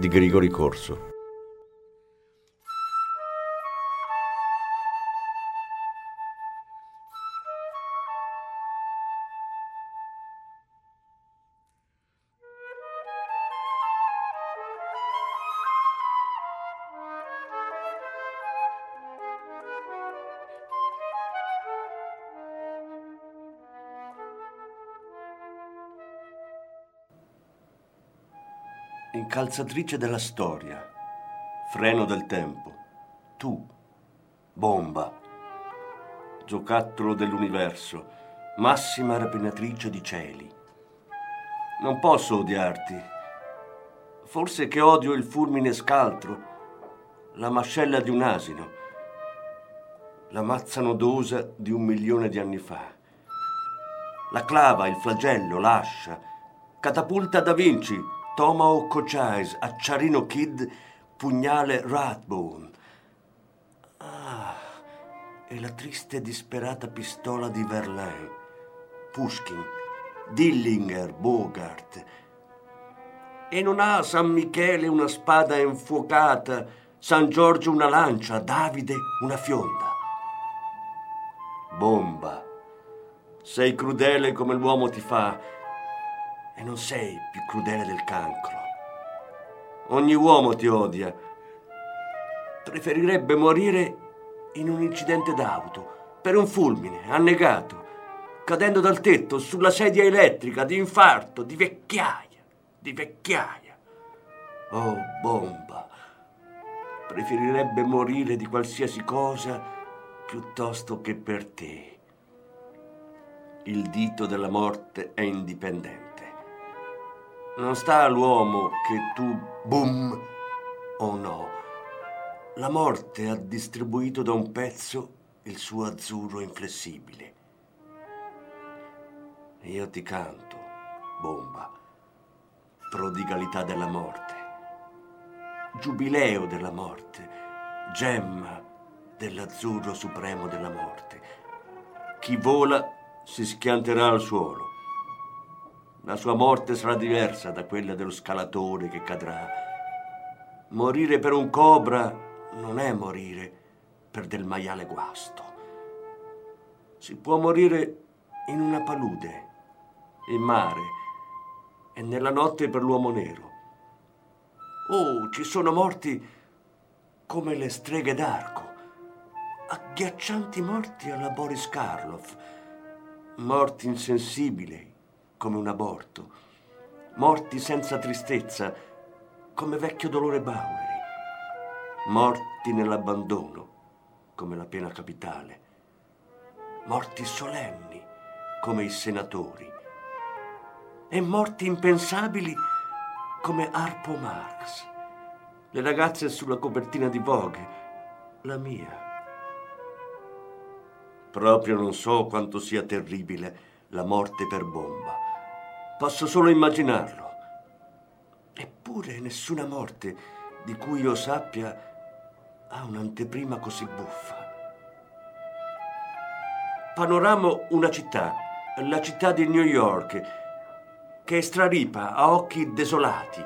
Di Grigori Corso. Incalzatrice della storia, freno del tempo, tu, bomba, giocattolo dell'universo, massima rapinatrice di cieli. Non posso odiarti. Forse che odio il fulmine scaltro, la mascella di un asino, la mazza nodosa di un milione di anni fa, la clava, il flagello, l'ascia, catapulta da Vinci, Tomahawk Chase, Acciarino Kid, pugnale Rathbone. Ah, e la triste e disperata pistola di Verlaine, Pushkin, Dillinger, Bogart. E non ha San Michele una spada infuocata, San Giorgio una lancia, Davide una fionda. Bomba, sei crudele come l'uomo ti fa, e non sei più crudele del cancro. Ogni uomo ti odia. Preferirebbe morire in un incidente d'auto, per un fulmine, annegato, cadendo dal tetto sulla sedia elettrica, di infarto, di vecchiaia, di vecchiaia. Oh, bomba! Preferirebbe morire di qualsiasi cosa piuttosto che per te. Il dito della morte è indipendente. Non sta all'uomo che tu boom o no. La morte ha distribuito da un pezzo il suo azzurro inflessibile. Io ti canto, bomba, prodigalità della morte, giubileo della morte, gemma dell'azzurro supremo della morte. Chi vola si schianterà al suolo la sua morte sarà diversa da quella dello scalatore che cadrà. Morire per un cobra non è morire per del maiale guasto. Si può morire in una palude, in mare e nella notte per l'uomo nero. Oh, ci sono morti come le streghe d'arco, agghiaccianti morti alla Boris Karloff, morti insensibili come un aborto, morti senza tristezza, come vecchio dolore Baueri, morti nell'abbandono, come la pena capitale, morti solenni, come i senatori, e morti impensabili come Arpo Marx, le ragazze sulla copertina di Vogue, la mia. Proprio non so quanto sia terribile la morte per bomba. Posso solo immaginarlo. Eppure nessuna morte di cui io sappia ha un'anteprima così buffa. Panoramo una città, la città di New York, che straripa a occhi desolati.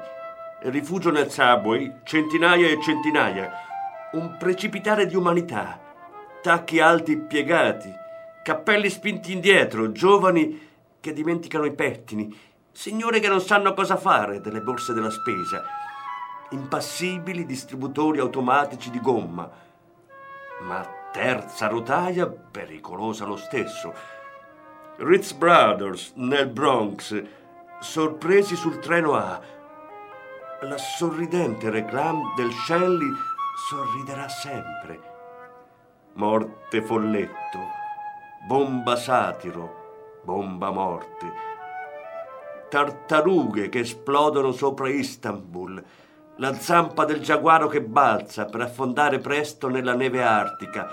Rifugio nel subway, centinaia e centinaia, un precipitare di umanità, tacchi alti piegati, cappelli spinti indietro, giovani che dimenticano i pettini, signore che non sanno cosa fare delle borse della spesa, impassibili distributori automatici di gomma, ma terza rotaia pericolosa lo stesso. Ritz Brothers nel Bronx, sorpresi sul treno A, la sorridente reclame del Shanley sorriderà sempre. Morte folletto, bomba satiro, bomba morte. Tartarughe che esplodono sopra Istanbul, la zampa del giaguaro che balza per affondare presto nella neve artica,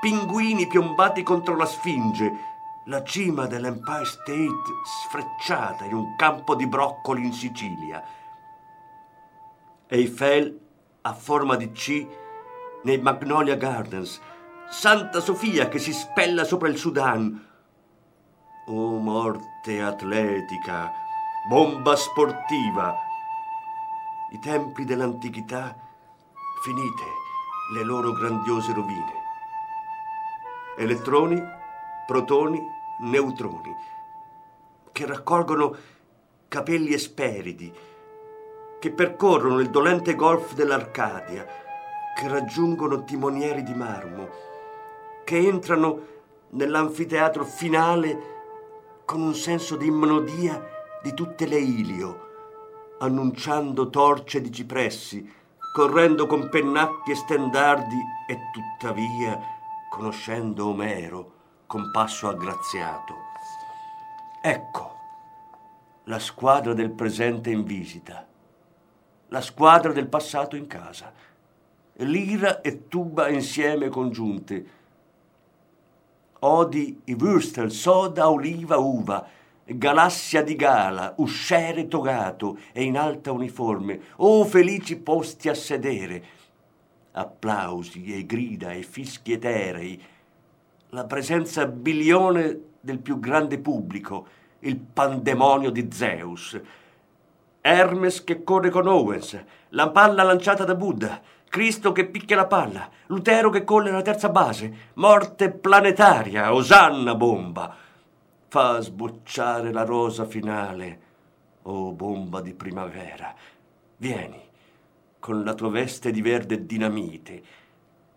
pinguini piombati contro la Sfinge, la cima dell'Empire State sfrecciata in un campo di broccoli in Sicilia. Eiffel a forma di C nei Magnolia Gardens, Santa Sofia che si spella sopra il Sudan. Oh morte atletica, bomba sportiva. I templi dell'antichità finite le loro grandiose rovine. Elettroni, protoni, neutroni che raccolgono capelli esperidi che percorrono il dolente golf dell'Arcadia, che raggiungono timonieri di marmo, che entrano nell'anfiteatro finale con un senso di immodia di tutte le Ilio, annunciando torce di cipressi, correndo con pennacchi e stendardi e tuttavia conoscendo Omero con passo aggraziato. Ecco la squadra del presente in visita la squadra del passato in casa. Lira e tuba insieme congiunte. Odi i würstel, soda, oliva, uva, galassia di gala, usciere togato e in alta uniforme, oh felici posti a sedere. Applausi e grida e fischi eterei, la presenza bilione del più grande pubblico, il pandemonio di Zeus, Hermes che corre con Owens, la palla lanciata da Buddha, Cristo che picchia la palla, Lutero che colle la terza base, morte planetaria, osanna bomba. Fa sbocciare la rosa finale, oh bomba di primavera. Vieni, con la tua veste di verde dinamite,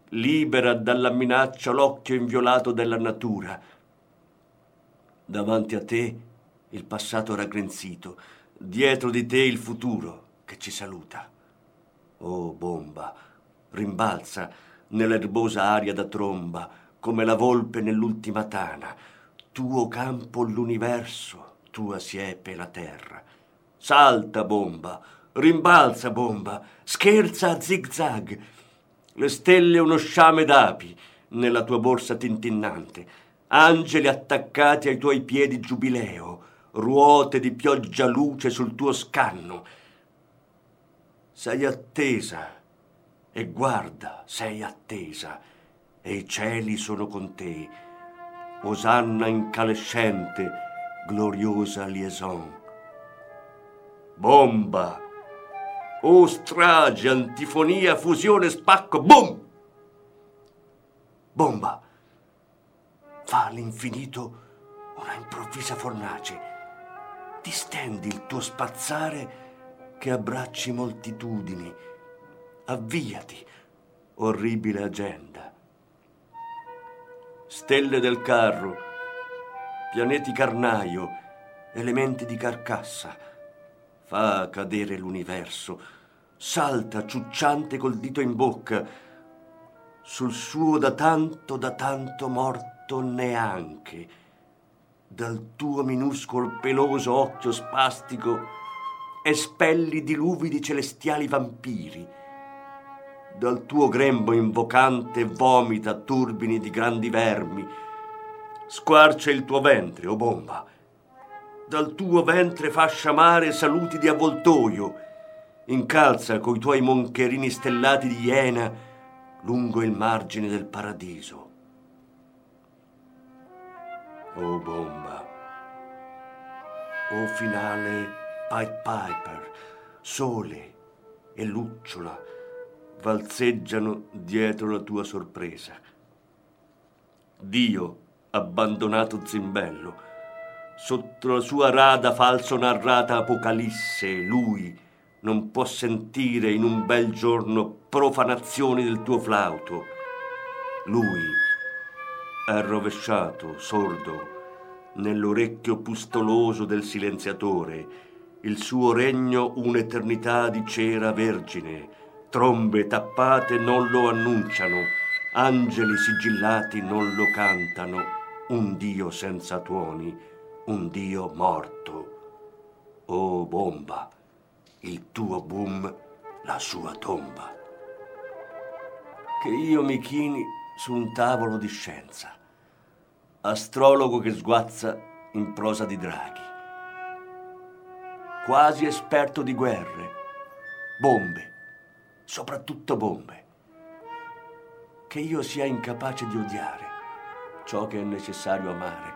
libera dalla minaccia l'occhio inviolato della natura. Davanti a te il passato raggrinzito, dietro di te il futuro che ci saluta. Oh bomba, rimbalza nell'erbosa aria da tromba, come la volpe nell'ultima tana, tuo campo l'universo, tua siepe la terra. Salta bomba, rimbalza bomba, scherza a zig-zag. Le stelle uno sciame d'api nella tua borsa tintinnante, angeli attaccati ai tuoi piedi giubileo, ruote di pioggia luce sul tuo scanno. Sei attesa e guarda, sei attesa e i cieli sono con te. Osanna incalescente, gloriosa liaison. Bomba! O oh, strage, antifonia, fusione, spacco, boom! Bomba! Fa all'infinito una improvvisa fornace distendi il tuo spazzare che abbracci moltitudini. Avviati, orribile agenda. Stelle del carro, pianeti carnaio, elementi di carcassa. Fa cadere l'universo, salta ciucciante col dito in bocca, sul suo da tanto, da tanto morto neanche dal tuo minuscolo peloso occhio spastico espelli diluvi di celestiali vampiri. Dal tuo grembo invocante vomita turbini di grandi vermi. Squarcia il tuo ventre, o oh bomba. Dal tuo ventre fa sciamare saluti di avvoltoio. Incalza coi tuoi moncherini stellati di iena lungo il margine del paradiso. Oh bomba. Oh finale Pied Piper, sole e lucciola valzeggiano dietro la tua sorpresa. Dio, abbandonato zimbello, sotto la sua rada falso narrata apocalisse, lui non può sentire in un bel giorno profanazioni del tuo flauto. Lui è rovesciato, sordo, nell'orecchio pustoloso del silenziatore, il suo regno un'eternità di cera vergine, trombe tappate non lo annunciano, angeli sigillati non lo cantano, un Dio senza tuoni, un Dio morto. Oh bomba, il tuo boom, la sua tomba. Che io mi chini su un tavolo di scienza, astrologo che sguazza in prosa di draghi, quasi esperto di guerre, bombe, soprattutto bombe, che io sia incapace di odiare ciò che è necessario amare,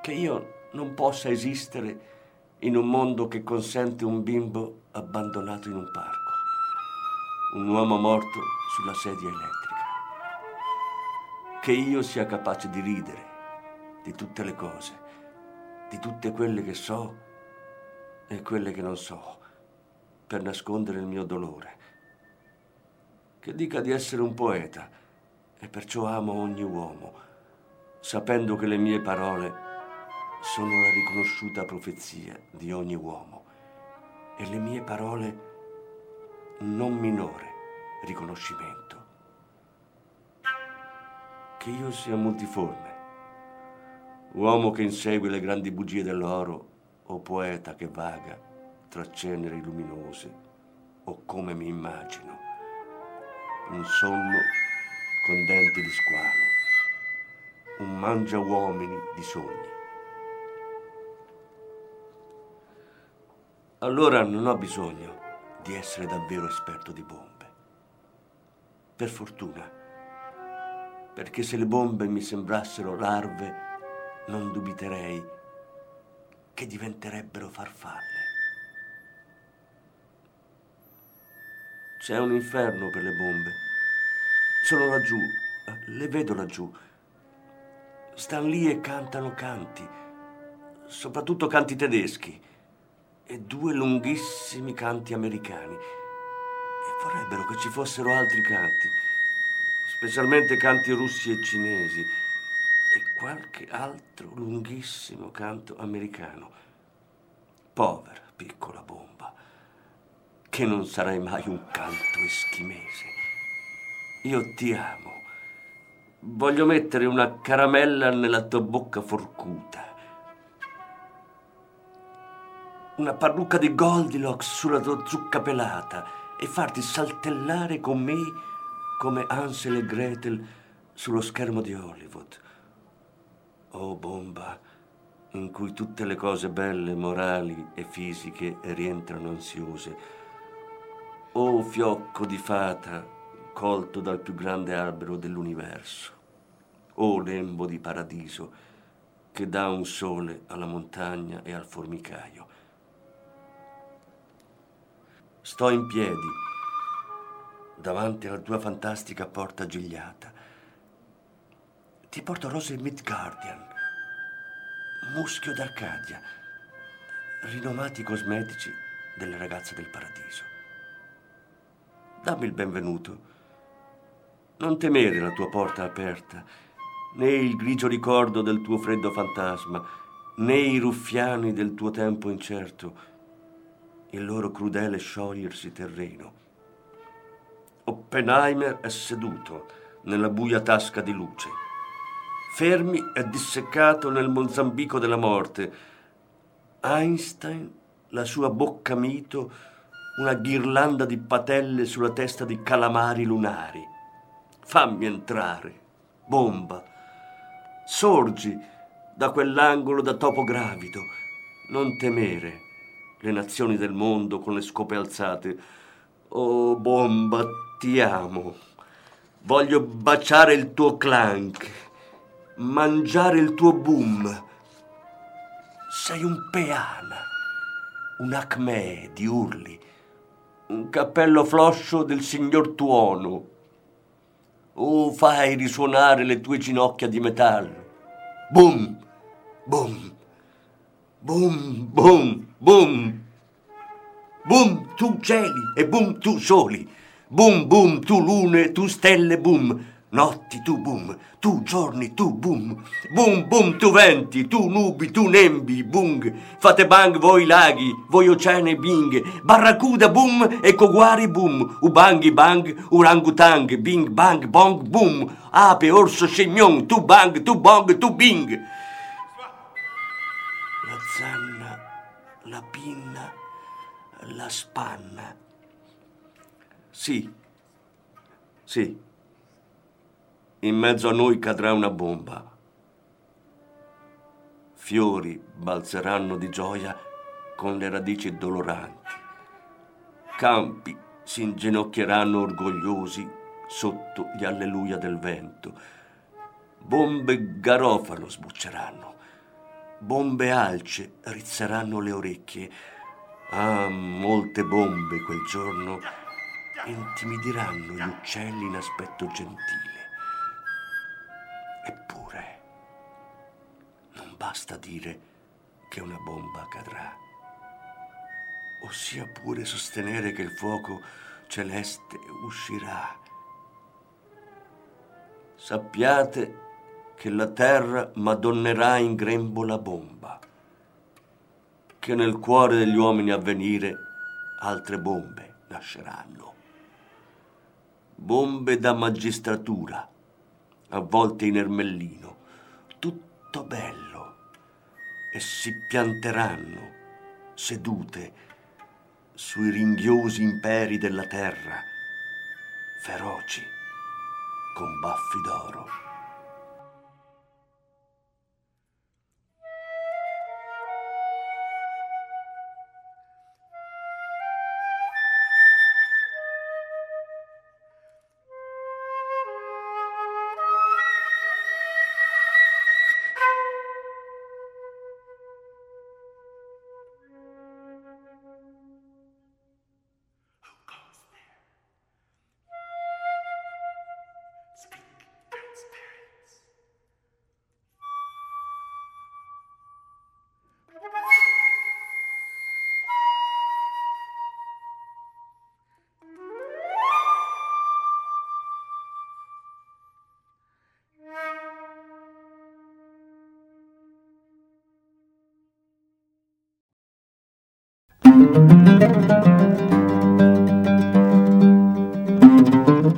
che io non possa esistere in un mondo che consente un bimbo abbandonato in un parco, un uomo morto sulla sedia elettrica, che io sia capace di ridere di tutte le cose, di tutte quelle che so e quelle che non so, per nascondere il mio dolore, che dica di essere un poeta e perciò amo ogni uomo, sapendo che le mie parole sono la riconosciuta profezia di ogni uomo e le mie parole non minore riconoscimento. Che io sia multiforme, uomo che insegue le grandi bugie dell'oro o poeta che vaga tra ceneri luminose o come mi immagino, un sonno con denti di squalo, un mangia uomini di sogni. allora non ho bisogno di essere davvero esperto di bombe. Per fortuna, perché se le bombe mi sembrassero larve, non dubiterei che diventerebbero farfalle. C'è un inferno per le bombe. Sono laggiù, le vedo laggiù. Stan lì e cantano canti, soprattutto canti tedeschi e due lunghissimi canti americani. E vorrebbero che ci fossero altri canti, specialmente canti russi e cinesi, e qualche altro lunghissimo canto americano. Povera piccola bomba, che non sarai mai un canto eschimese. Io ti amo. Voglio mettere una caramella nella tua bocca forcuta una parrucca di Goldilocks sulla tua zucca pelata e farti saltellare con me come Ansel e Gretel sullo schermo di Hollywood. Oh bomba, in cui tutte le cose belle, morali e fisiche rientrano ansiose. Oh fiocco di fata colto dal più grande albero dell'universo. Oh lembo di paradiso che dà un sole alla montagna e al formicaio sto in piedi davanti alla tua fantastica porta gigliata. Ti porto rose Midgardian, muschio d'Arcadia, rinomati cosmetici delle ragazze del paradiso. Dammi il benvenuto. Non temere la tua porta aperta, né il grigio ricordo del tuo freddo fantasma, né i ruffiani del tuo tempo incerto il loro crudele sciogliersi terreno. Oppenheimer è seduto nella buia tasca di luce. Fermi è disseccato nel Mozambico della morte. Einstein, la sua bocca mito, una ghirlanda di patelle sulla testa di calamari lunari. Fammi entrare, bomba. Sorgi da quell'angolo da topo gravido. Non temere le nazioni del mondo con le scope alzate. Oh bomba, ti amo. Voglio baciare il tuo clank, mangiare il tuo boom. Sei un peana, un acme di urli, un cappello floscio del signor Tuono. Oh, fai risuonare le tue ginocchia di metallo. Boom, boom, boom, boom. Boom! Boom, tu cieli e boom, tu soli. Boom, boom, tu lune, tu stelle, boom. Notti tu boom, tu giorni tu boom. Boom boom tu venti, tu nubi, tu nembi, bung. Fate bang voi laghi, voi oceani bing. Barracuda boom e coguari boom. Ubangi bang, urangutang, bing bang bong boom. Ape, orso, scemmion, tu bang, tu bong, tu bing. La zanna, la pinna, la spanna. Sì, sì in mezzo a noi cadrà una bomba. Fiori balzeranno di gioia con le radici doloranti. Campi si inginocchieranno orgogliosi sotto gli alleluia del vento. Bombe garofano sbucceranno. Bombe alce rizzeranno le orecchie. Ah, molte bombe quel giorno intimidiranno gli uccelli in aspetto gentile. Basta dire che una bomba cadrà, ossia pure sostenere che il fuoco celeste uscirà. Sappiate che la terra madonnerà in grembo la bomba, che nel cuore degli uomini a venire altre bombe nasceranno. Bombe da magistratura avvolte in ermellino, tutto bello, e si pianteranno sedute sui ringhiosi imperi della terra, feroci, con baffi d'oro.